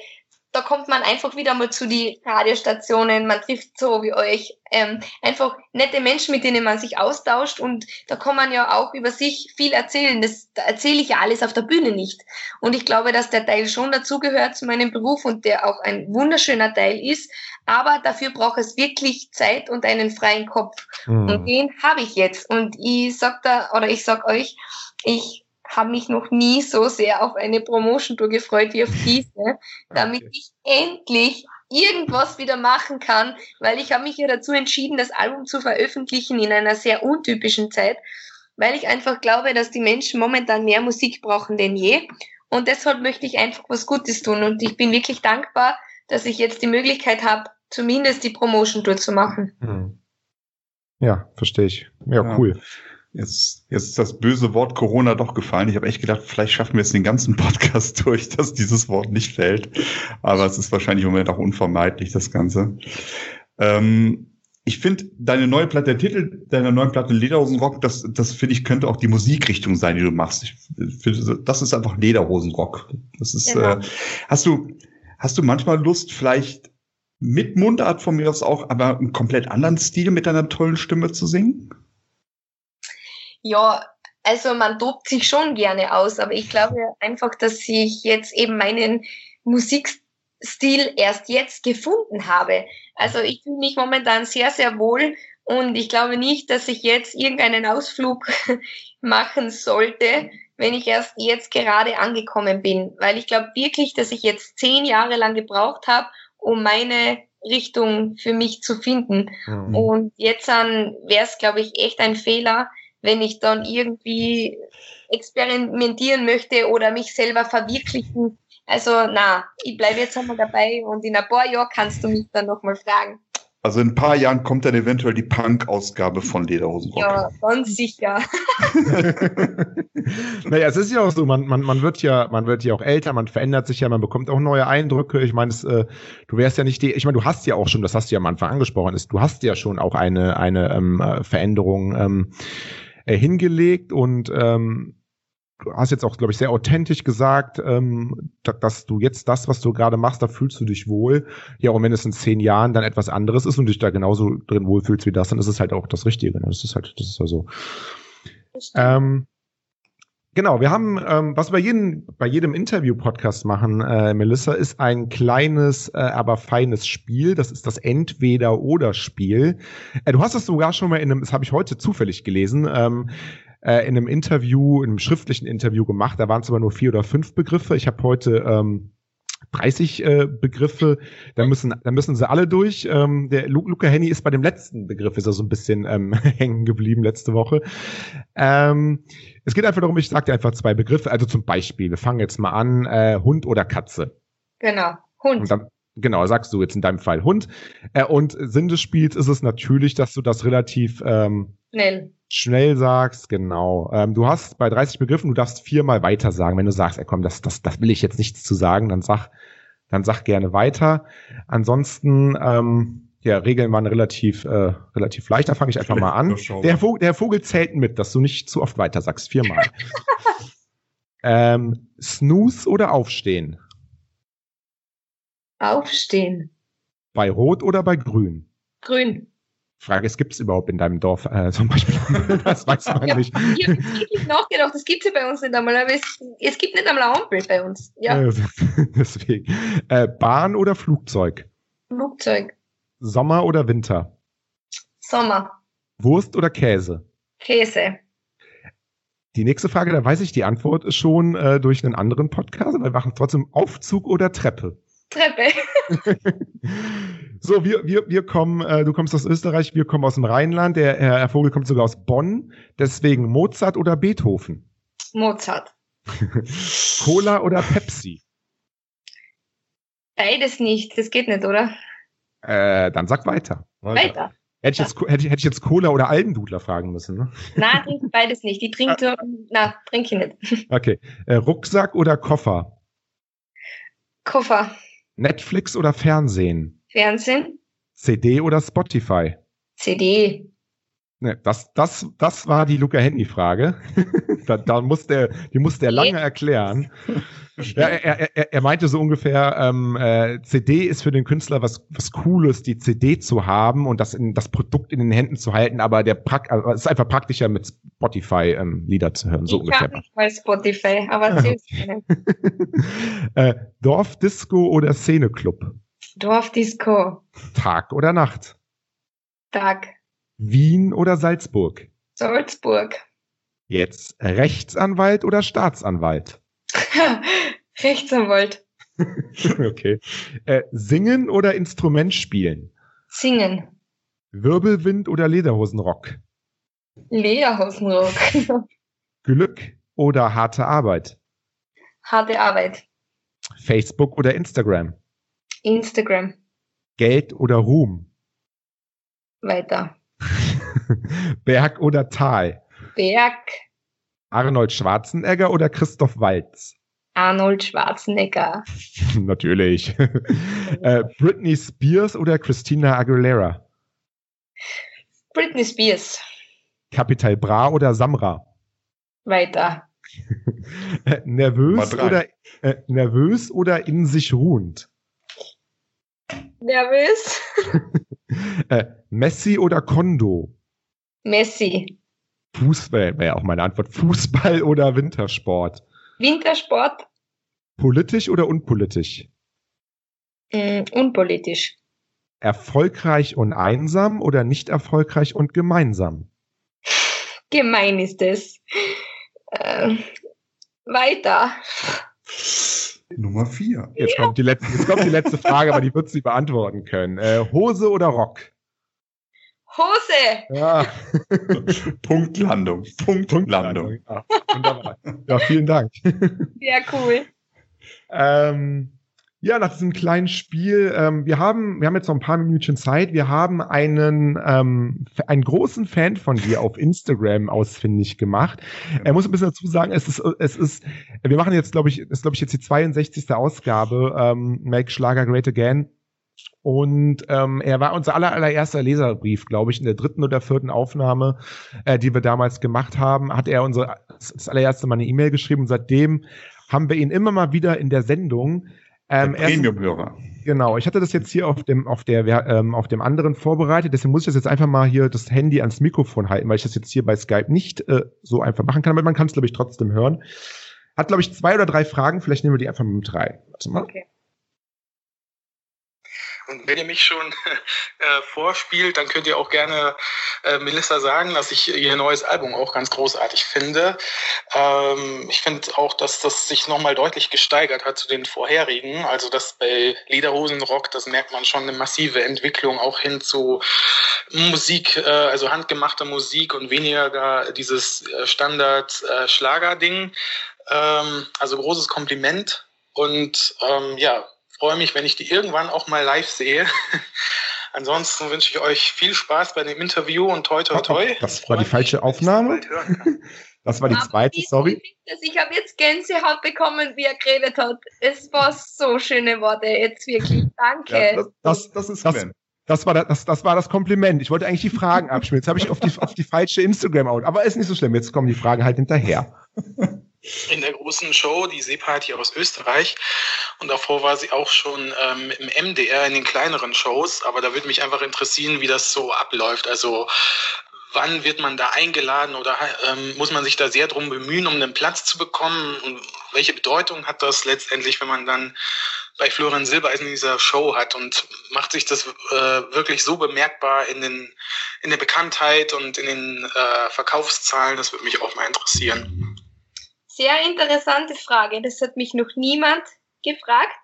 Speaker 4: da kommt man einfach wieder mal zu die Radiostationen, man trifft so wie euch ähm, einfach nette Menschen, mit denen man sich austauscht und da kann man ja auch über sich viel erzählen. Das da erzähle ich ja alles auf der Bühne nicht. Und ich glaube, dass der Teil schon dazugehört zu meinem Beruf und der auch ein wunderschöner Teil ist. Aber dafür braucht es wirklich Zeit und einen freien Kopf. Mhm. Und den habe ich jetzt. Und ich sag da, oder ich sag euch, ich habe mich noch nie so sehr auf eine Promotion-Tour gefreut wie auf (laughs) diese, damit okay. ich endlich irgendwas wieder machen kann, weil ich habe mich ja dazu entschieden, das Album zu veröffentlichen in einer sehr untypischen Zeit, weil ich einfach glaube, dass die Menschen momentan mehr Musik brauchen denn je. Und deshalb möchte ich einfach was Gutes tun. Und ich bin wirklich dankbar, dass ich jetzt die Möglichkeit habe, zumindest die Promotion-Tour zu machen. Hm.
Speaker 2: Ja, verstehe ich. Ja, ja, cool.
Speaker 3: Jetzt, jetzt ist das böse Wort Corona doch gefallen. Ich habe echt gedacht, vielleicht schaffen wir jetzt den ganzen Podcast (laughs) durch, dass dieses Wort nicht fällt. Aber es ist wahrscheinlich im Moment auch unvermeidlich, das Ganze. Ähm, ich finde, deine neue Platte, der Titel deiner neuen Platte Lederhosenrock, das, das finde ich, könnte auch die Musikrichtung sein, die du machst. Ich finde, das ist einfach Lederhosenrock. Das ist, genau. äh, hast du, hast du manchmal Lust, vielleicht mit Mundart von mir aus auch, aber einen komplett anderen Stil mit deiner tollen Stimme zu singen?
Speaker 4: Ja, also man tobt sich schon gerne aus, aber ich glaube einfach, dass ich jetzt eben meinen Musikstil erst jetzt gefunden habe. Also ich fühle mich momentan sehr, sehr wohl und ich glaube nicht, dass ich jetzt irgendeinen Ausflug (laughs) machen sollte, wenn ich erst jetzt gerade angekommen bin. Weil ich glaube wirklich, dass ich jetzt zehn Jahre lang gebraucht habe, um meine Richtung für mich zu finden. Mhm. Und jetzt wäre es, glaube ich, echt ein Fehler, wenn ich dann irgendwie experimentieren möchte oder mich selber verwirklichen. Also na, ich bleibe jetzt einmal dabei und in ein paar Jahren kannst du mich dann nochmal fragen.
Speaker 3: Also in ein paar Jahren kommt dann eventuell die Punk-Ausgabe von Lederhosenrock.
Speaker 4: Ja, ganz sicher. (laughs)
Speaker 2: naja, es ist ja auch so, man, man, man wird ja, man wird ja auch älter, man verändert sich ja, man bekommt auch neue Eindrücke. Ich meine, äh, du wärst ja nicht die, ich meine, du hast ja auch schon, das hast du ja am Anfang angesprochen, ist, du hast ja schon auch eine, eine ähm, äh, Veränderung ähm, äh, hingelegt und ähm, du hast jetzt auch, glaube ich, sehr authentisch gesagt, ähm, dass du jetzt das, was du gerade machst, da fühlst du dich wohl. Ja, und wenn es in zehn Jahren dann etwas anderes ist und dich da genauso drin wohlfühlst wie das, dann ist es halt auch das Richtige. Ne? Das ist halt, das ist ja so. Ähm, Genau, wir haben, ähm, was wir bei jedem, bei jedem Interview-Podcast machen, äh, Melissa, ist ein kleines, äh, aber feines Spiel. Das ist das Entweder-Oder-Spiel. Äh, du hast das sogar schon mal in einem, das habe ich heute zufällig gelesen, ähm, äh, in einem Interview, in einem schriftlichen Interview gemacht. Da waren es aber nur vier oder fünf Begriffe. Ich habe heute ähm, 30 äh, Begriffe, da müssen, da müssen sie alle durch. Ähm, der Lu Luca Henny ist bei dem letzten Begriff, ist er so ein bisschen ähm, (laughs) hängen geblieben letzte Woche. Ähm, es geht einfach darum, ich sage dir einfach zwei Begriffe. Also zum Beispiel, wir fangen jetzt mal an, äh, Hund oder Katze.
Speaker 4: Genau, Hund.
Speaker 2: Genau, sagst du jetzt in deinem Fall Hund. Äh, und Sinn des Spiels ist es natürlich, dass du das relativ ähm,
Speaker 4: Schnell.
Speaker 2: schnell sagst, genau. Ähm, du hast bei 30 Begriffen, du darfst viermal weiter sagen. Wenn du sagst, ey, komm, das, das, das will ich jetzt nichts zu sagen, dann sag, dann sag gerne weiter. Ansonsten, ähm, ja, Regeln waren relativ, äh, relativ leicht. Da fange ich einfach mal an. Der Vogel, der Vogel zählt mit, dass du nicht zu oft weiter sagst. Viermal. (laughs) ähm, Snooze oder Aufstehen?
Speaker 4: Aufstehen.
Speaker 2: Bei Rot oder bei Grün?
Speaker 4: Grün.
Speaker 2: Frage ist, gibt es überhaupt in deinem Dorf äh, (laughs) zum Beispiel? das weiß man
Speaker 4: Ja,
Speaker 2: nicht.
Speaker 4: ich habe nachgedacht, das gibt es ja bei uns nicht einmal, aber es, es gibt nicht einmal eine Ampel bei uns. Ja, (laughs)
Speaker 2: deswegen. Äh, Bahn oder Flugzeug?
Speaker 4: Flugzeug.
Speaker 2: Sommer oder Winter?
Speaker 4: Sommer.
Speaker 2: Wurst oder Käse?
Speaker 4: Käse.
Speaker 2: Die nächste Frage, da weiß ich die Antwort schon äh, durch einen anderen Podcast, aber wir machen trotzdem Aufzug oder Treppe.
Speaker 4: Treppe. (laughs)
Speaker 2: So, wir, wir, wir kommen, äh, du kommst aus Österreich, wir kommen aus dem Rheinland, der Herr Herr Vogel kommt sogar aus Bonn, deswegen Mozart oder Beethoven?
Speaker 4: Mozart. (laughs)
Speaker 2: Cola oder Pepsi?
Speaker 4: Beides nicht, das geht nicht, oder?
Speaker 2: Äh, dann sag weiter.
Speaker 4: Weiter.
Speaker 2: Hätte ich, jetzt, hätte, hätte ich jetzt Cola oder Almdudler fragen müssen. Ne? (laughs)
Speaker 4: Nein, trink beides nicht. Die trinkt, na, trinke ich nicht.
Speaker 2: Okay. Äh, Rucksack oder Koffer?
Speaker 4: Koffer.
Speaker 2: Netflix oder Fernsehen?
Speaker 4: Fernsehen.
Speaker 2: CD oder Spotify?
Speaker 4: CD.
Speaker 2: Ne, das, das, das war die Luca Handy-Frage. (laughs) da, da muss der, die musste er lange erklären. Ja, er, er, er, er meinte so ungefähr, ähm, äh, CD ist für den Künstler was, was Cooles, die CD zu haben und das, in, das Produkt in den Händen zu halten, aber der Prak also es ist einfach praktischer, mit Spotify ähm, Lieder zu hören, so
Speaker 4: ich
Speaker 2: ungefähr.
Speaker 4: nicht mal Spotify, aber mir. (laughs)
Speaker 2: äh, Dorfdisco oder Szeneclub?
Speaker 4: Dorfdisco.
Speaker 2: Tag oder Nacht?
Speaker 4: Tag.
Speaker 2: Wien oder Salzburg?
Speaker 4: Salzburg.
Speaker 2: Jetzt Rechtsanwalt oder Staatsanwalt? (laughs)
Speaker 4: Rechtsanwalt. (laughs)
Speaker 2: okay. Äh, singen oder Instrument spielen?
Speaker 4: Singen.
Speaker 2: Wirbelwind oder Lederhosenrock?
Speaker 4: Lederhosenrock. (laughs)
Speaker 2: Glück oder harte Arbeit?
Speaker 4: Harte Arbeit.
Speaker 2: Facebook oder Instagram?
Speaker 4: Instagram.
Speaker 2: Geld oder Ruhm?
Speaker 4: Weiter. (laughs)
Speaker 2: Berg oder Tal?
Speaker 4: Berg.
Speaker 2: Arnold Schwarzenegger oder Christoph Waltz?
Speaker 4: Arnold Schwarzenegger. (laughs)
Speaker 2: Natürlich. (laughs) äh, Britney Spears oder Christina Aguilera?
Speaker 4: Britney Spears.
Speaker 2: Capital Bra oder Samra?
Speaker 4: Weiter.
Speaker 2: Äh, nervös oder äh, nervös oder in sich ruhend?
Speaker 4: Nervös. (laughs)
Speaker 2: Äh, Messi oder Kondo?
Speaker 4: Messi.
Speaker 2: Fußball wäre ja auch meine Antwort. Fußball oder Wintersport?
Speaker 4: Wintersport.
Speaker 2: Politisch oder unpolitisch?
Speaker 4: Mm, unpolitisch.
Speaker 2: Erfolgreich und einsam oder nicht erfolgreich und gemeinsam?
Speaker 4: Gemein ist es. Äh, weiter.
Speaker 3: Nummer vier.
Speaker 2: Jetzt kommt die letzte, jetzt kommt die letzte (laughs) Frage, aber die wird sie beantworten können. Äh, Hose oder Rock?
Speaker 4: Hose.
Speaker 2: Ja, (laughs)
Speaker 3: Punktlandung. Punktlandung.
Speaker 2: Ja, wunderbar. Ja, vielen Dank.
Speaker 4: Sehr cool.
Speaker 2: Ähm, ja, nach diesem kleinen Spiel, ähm, wir haben, wir haben jetzt noch ein paar Minütchen Zeit. Wir haben einen, ähm, einen großen Fan von dir auf Instagram ausfindig gemacht. Er muss ein bisschen dazu sagen, es ist, es ist, wir machen jetzt, glaube ich, ist, glaube ich, jetzt die 62. Ausgabe, ähm, Make Schlager Great Again. Und ähm, er war unser aller, allererster Leserbrief, glaube ich, in der dritten oder vierten Aufnahme, äh, die wir damals gemacht haben, hat er unser das allererste Mal eine E-Mail geschrieben und seitdem haben wir ihn immer mal wieder in der Sendung.
Speaker 3: Ähm, Premium-Hörer.
Speaker 2: Genau, ich hatte das jetzt hier auf dem, auf der, ähm, auf dem anderen vorbereitet, deswegen muss ich das jetzt einfach mal hier das Handy ans Mikrofon halten, weil ich das jetzt hier bei Skype nicht äh, so einfach machen kann, aber man kann es, glaube ich, trotzdem hören. Hat, glaube ich, zwei oder drei Fragen, vielleicht nehmen wir die einfach mal mit drei. Warte mal. Okay.
Speaker 5: Und wenn ihr mich schon (laughs) äh, vorspielt, dann könnt ihr auch gerne äh, Melissa sagen, dass ich ihr neues Album auch ganz großartig finde. Ähm, ich finde auch, dass das sich nochmal deutlich gesteigert hat zu den vorherigen. Also das bei Lederhosenrock, das merkt man schon eine massive Entwicklung auch hin zu Musik, äh, also handgemachter Musik und weniger dieses äh, Standard-Schlager-Ding. Äh, ähm, also großes Kompliment. Und ähm, ja, freue mich, wenn ich die irgendwann auch mal live sehe. (laughs) Ansonsten wünsche ich euch viel Spaß bei dem Interview und toi toi toi.
Speaker 2: Das war die falsche Aufnahme. (laughs) Das war die zweite, sorry.
Speaker 4: Ich habe jetzt Gänsehaut bekommen, wie er geredet hat. Es war so schöne Worte, jetzt wirklich. (laughs) Danke. Ja,
Speaker 2: das, das, das, ist das, das war das, das war das Kompliment. Ich wollte eigentlich die Fragen abspielen. Jetzt habe ich auf die, auf die falsche Instagram-Out. Aber ist nicht so schlimm. Jetzt kommen die Fragen halt hinterher.
Speaker 5: In der großen Show, die Seeparty aus Österreich. Und davor war sie auch schon ähm, im MDR in den kleineren Shows. Aber da würde mich einfach interessieren, wie das so abläuft. Also wann wird man da eingeladen oder ähm, muss man sich da sehr drum bemühen, um einen Platz zu bekommen? Und welche Bedeutung hat das letztendlich, wenn man dann bei Florian Silbereisen in dieser Show hat und macht sich das äh, wirklich so bemerkbar in, den, in der Bekanntheit und in den äh, Verkaufszahlen? Das würde mich auch mal interessieren.
Speaker 4: Sehr interessante Frage. Das hat mich noch niemand gefragt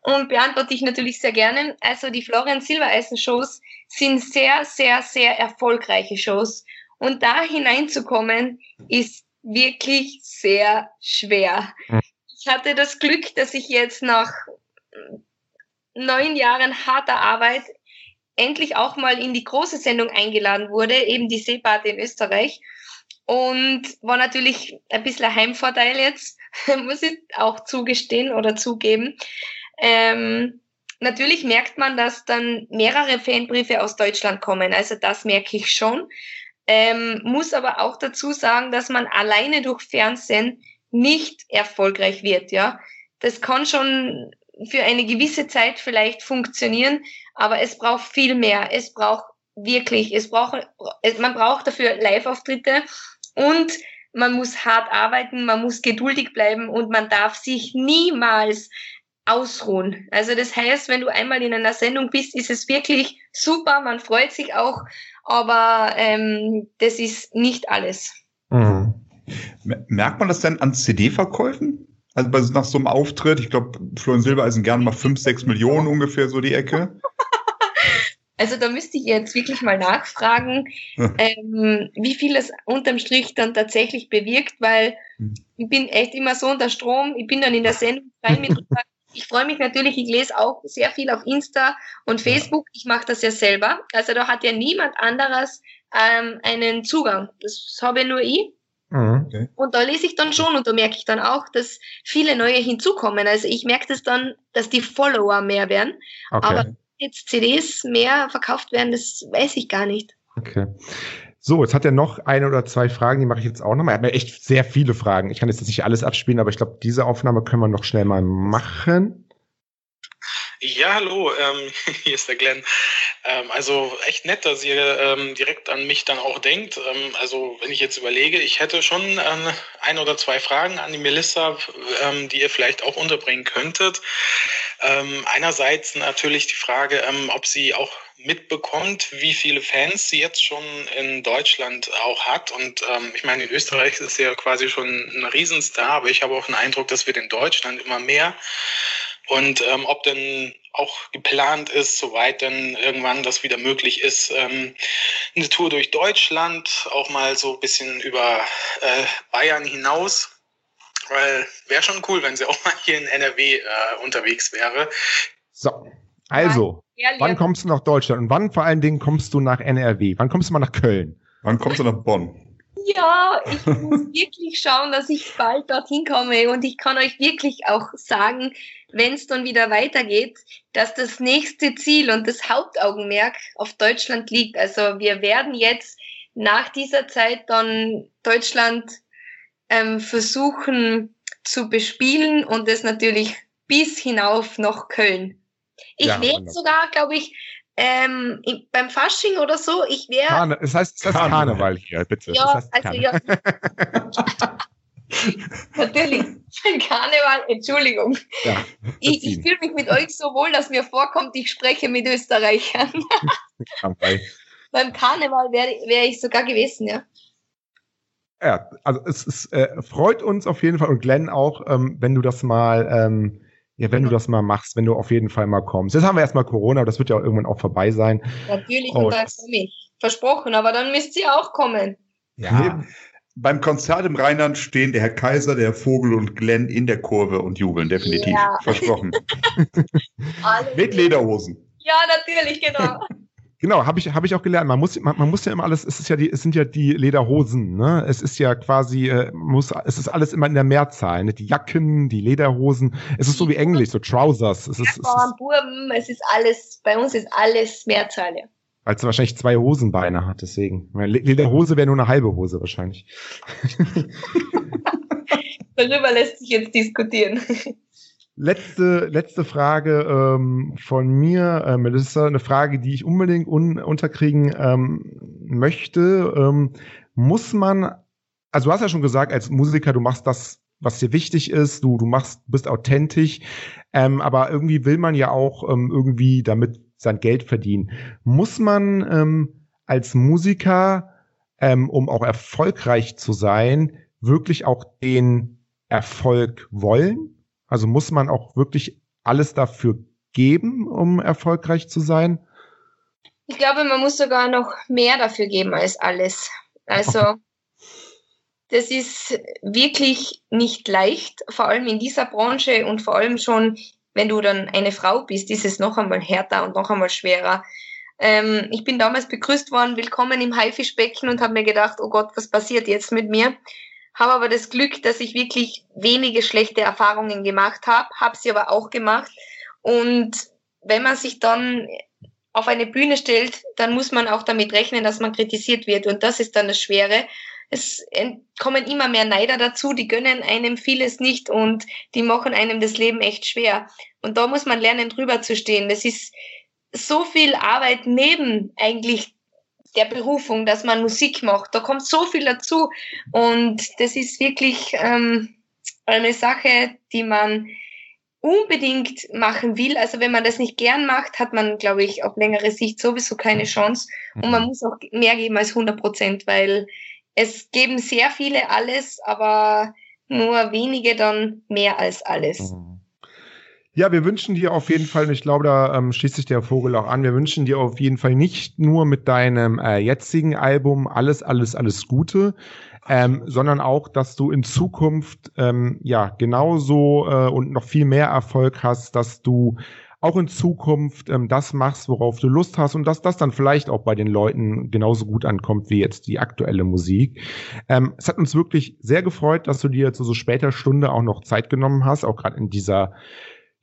Speaker 4: und beantworte ich natürlich sehr gerne. Also die Florian Silbereisen Shows sind sehr, sehr, sehr erfolgreiche Shows und da hineinzukommen ist wirklich sehr schwer. Ich hatte das Glück, dass ich jetzt nach neun Jahren harter Arbeit endlich auch mal in die große Sendung eingeladen wurde, eben die Seeparte in Österreich. Und war natürlich ein bisschen ein Heimvorteil jetzt, (laughs) muss ich auch zugestehen oder zugeben. Ähm, natürlich merkt man, dass dann mehrere Fanbriefe aus Deutschland kommen. Also das merke ich schon. Ähm, muss aber auch dazu sagen, dass man alleine durch Fernsehen nicht erfolgreich wird, ja. Das kann schon für eine gewisse Zeit vielleicht funktionieren, aber es braucht viel mehr. Es braucht wirklich, es braucht, man braucht dafür Live-Auftritte und man muss hart arbeiten, man muss geduldig bleiben und man darf sich niemals ausruhen. Also das heißt, wenn du einmal in einer Sendung bist, ist es wirklich super, man freut sich auch, aber ähm, das ist nicht alles. Mhm.
Speaker 3: Merkt man das denn an CD-Verkäufen? Also bei, nach so einem Auftritt, ich glaube, Florian Silbereisen gern mal 5, 6 Millionen ungefähr so die Ecke. (laughs)
Speaker 4: Also da müsste ich jetzt wirklich mal nachfragen, (laughs) ähm, wie viel es unterm Strich dann tatsächlich bewirkt, weil hm. ich bin echt immer so unter Strom, ich bin dann in der (laughs) Sendung frei mit. Ich freue mich natürlich, ich lese auch sehr viel auf Insta und Facebook. Ich mache das ja selber. Also da hat ja niemand anderes ähm, einen Zugang. Das habe nur ich. Mhm. Okay. Und da lese ich dann schon und da merke ich dann auch, dass viele neue hinzukommen. Also ich merke das dann, dass die Follower mehr werden. Okay. Aber jetzt CDs mehr verkauft werden, das weiß ich gar nicht.
Speaker 2: Okay. So, jetzt hat er noch eine oder zwei Fragen, die mache ich jetzt auch nochmal. Er hat mir echt sehr viele Fragen. Ich kann jetzt nicht alles abspielen, aber ich glaube, diese Aufnahme können wir noch schnell mal machen.
Speaker 5: Ja, hallo, ähm, (laughs) hier ist der Glenn. Ähm, also echt nett, dass ihr ähm, direkt an mich dann auch denkt. Ähm, also wenn ich jetzt überlege, ich hätte schon ähm, ein oder zwei Fragen an die Melissa, ähm, die ihr vielleicht auch unterbringen könntet. einerseits natürlich die Frage, ob sie auch mitbekommt, wie viele Fans sie jetzt schon in Deutschland auch hat. Und ich meine, in Österreich ist sie ja quasi schon ein Riesenstar, aber ich habe auch den Eindruck, dass wir in Deutschland immer mehr und ähm, ob denn auch geplant ist, soweit dann irgendwann das wieder möglich ist, ähm, eine Tour durch Deutschland, auch mal so ein bisschen über äh, Bayern hinaus. Weil wäre schon cool, wenn sie auch mal hier in NRW äh, unterwegs wäre.
Speaker 2: So, also, ja, wann kommst du nach Deutschland und wann vor allen Dingen kommst du nach NRW? Wann kommst du mal nach Köln?
Speaker 3: Wann kommst du nach Bonn?
Speaker 4: Ja, ich muss (laughs) wirklich schauen, dass ich bald dorthin komme und ich kann euch wirklich auch sagen, wenn es dann wieder weitergeht, dass das nächste Ziel und das Hauptaugenmerk auf Deutschland liegt. Also wir werden jetzt nach dieser Zeit dann Deutschland ähm, versuchen zu bespielen und es natürlich bis hinauf nach Köln. Ich ja, werde sogar, glaube ich, ähm, beim Fasching oder so, ich wäre.
Speaker 2: Karne es heißt, es heißt Karneval. Karneval hier, bitte.
Speaker 4: Ja, das heißt also ja. (laughs) Natürlich, (laughs) Karneval, Entschuldigung. Ja, ich, ich fühle mich mit euch so wohl, dass mir vorkommt, ich spreche mit Österreichern. (laughs) Beim Karneval wäre wär ich sogar gewesen, ja.
Speaker 2: Ja, also es, es äh, freut uns auf jeden Fall und Glenn auch, ähm, wenn du das mal ähm, ja, wenn du das mal machst, wenn du auf jeden Fall mal kommst. Jetzt haben wir erstmal Corona, das wird ja auch irgendwann auch vorbei sein.
Speaker 4: Natürlich, und, und da komme ich. Versprochen, aber dann müsst ihr auch kommen.
Speaker 3: Ja. Nee, beim Konzert im Rheinland stehen der Herr Kaiser, der Herr Vogel und Glenn in der Kurve und jubeln, definitiv. Ja. Versprochen. (laughs) (laughs) Mit Lederhosen.
Speaker 4: Ja, natürlich, genau. (laughs)
Speaker 2: Genau, habe ich, hab ich auch gelernt. Man muss, man, man muss ja immer alles, es ist ja die, es sind ja die Lederhosen, ne? Es ist ja quasi, äh, muss, es ist alles immer in der Mehrzahl, ne? Die Jacken, die Lederhosen. Es ist so wie Englisch, so Trousers. Es ist, es ist,
Speaker 4: Burben, es ist alles, bei uns ist alles Mehrzahl, ja.
Speaker 2: Weil es wahrscheinlich zwei Hosenbeine hat, deswegen. Lederhose wäre nur eine halbe Hose wahrscheinlich. (laughs)
Speaker 4: Darüber lässt sich jetzt diskutieren.
Speaker 2: Letzte, letzte Frage ähm, von mir, äh, Melissa, eine Frage, die ich unbedingt un unterkriegen ähm, möchte. Ähm, muss man, also du hast ja schon gesagt, als Musiker, du machst das, was dir wichtig ist, du, du machst, bist authentisch, ähm, aber irgendwie will man ja auch ähm, irgendwie damit sein Geld verdienen. Muss man ähm, als Musiker, ähm, um auch erfolgreich zu sein, wirklich auch den Erfolg wollen? Also muss man auch wirklich alles dafür geben, um erfolgreich zu sein?
Speaker 4: Ich glaube, man muss sogar noch mehr dafür geben als alles. Also, das ist wirklich nicht leicht, vor allem in dieser Branche und vor allem schon, wenn du dann eine Frau bist, ist es noch einmal härter und noch einmal schwerer. Ähm, ich bin damals begrüßt worden, willkommen im Haifischbecken und habe mir gedacht, oh Gott, was passiert jetzt mit mir? Habe aber das Glück, dass ich wirklich wenige schlechte Erfahrungen gemacht habe, habe sie aber auch gemacht. Und wenn man sich dann auf eine Bühne stellt, dann muss man auch damit rechnen, dass man kritisiert wird. Und das ist dann das Schwere. Es kommen immer mehr Neider dazu, die gönnen einem vieles nicht und die machen einem das Leben echt schwer. Und da muss man lernen, drüber zu stehen. Das ist so viel Arbeit neben eigentlich der Berufung, dass man Musik macht. Da kommt so viel dazu und das ist wirklich ähm, eine Sache, die man unbedingt machen will. Also wenn man das nicht gern macht, hat man, glaube ich, auf längere Sicht sowieso keine Chance. Und man mhm. muss auch mehr geben als 100 Prozent, weil es geben sehr viele alles, aber nur wenige dann mehr als alles. Mhm.
Speaker 2: Ja, wir wünschen dir auf jeden Fall, und ich glaube, da ähm, schließt sich der Vogel auch an, wir wünschen dir auf jeden Fall nicht nur mit deinem äh, jetzigen Album alles, alles, alles Gute, ähm, sondern auch, dass du in Zukunft ähm, ja genauso äh, und noch viel mehr Erfolg hast, dass du auch in Zukunft ähm, das machst, worauf du Lust hast und dass das dann vielleicht auch bei den Leuten genauso gut ankommt wie jetzt die aktuelle Musik. Ähm, es hat uns wirklich sehr gefreut, dass du dir zu so später Stunde auch noch Zeit genommen hast, auch gerade in dieser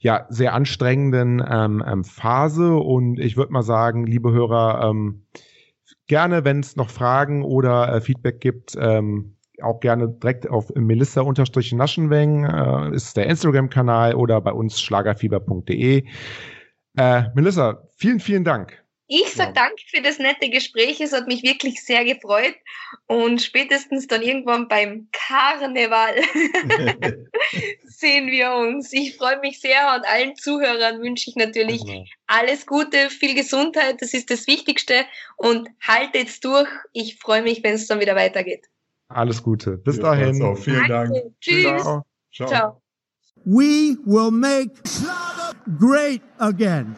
Speaker 2: ja, sehr anstrengenden ähm, ähm, Phase. Und ich würde mal sagen, liebe Hörer, ähm, gerne, wenn es noch Fragen oder äh, Feedback gibt, ähm, auch gerne direkt auf melissa-naschenweng äh, ist der Instagram-Kanal oder bei uns schlagerfieber.de. Äh, Melissa, vielen, vielen Dank.
Speaker 4: Ich sag ja. danke für das nette Gespräch. Es hat mich wirklich sehr gefreut. Und spätestens dann irgendwann beim Karneval (laughs) (laughs) sehen wir uns. Ich freue mich sehr und allen Zuhörern wünsche ich natürlich genau. alles Gute, viel Gesundheit. Das ist das Wichtigste. Und haltet's durch. Ich freue mich, wenn es dann wieder weitergeht.
Speaker 2: Alles Gute. Bis ja, dahin.
Speaker 3: Auch. Vielen Danke. Dank.
Speaker 4: Tschüss. Ciao. Ciao. Ciao.
Speaker 1: We will make great again.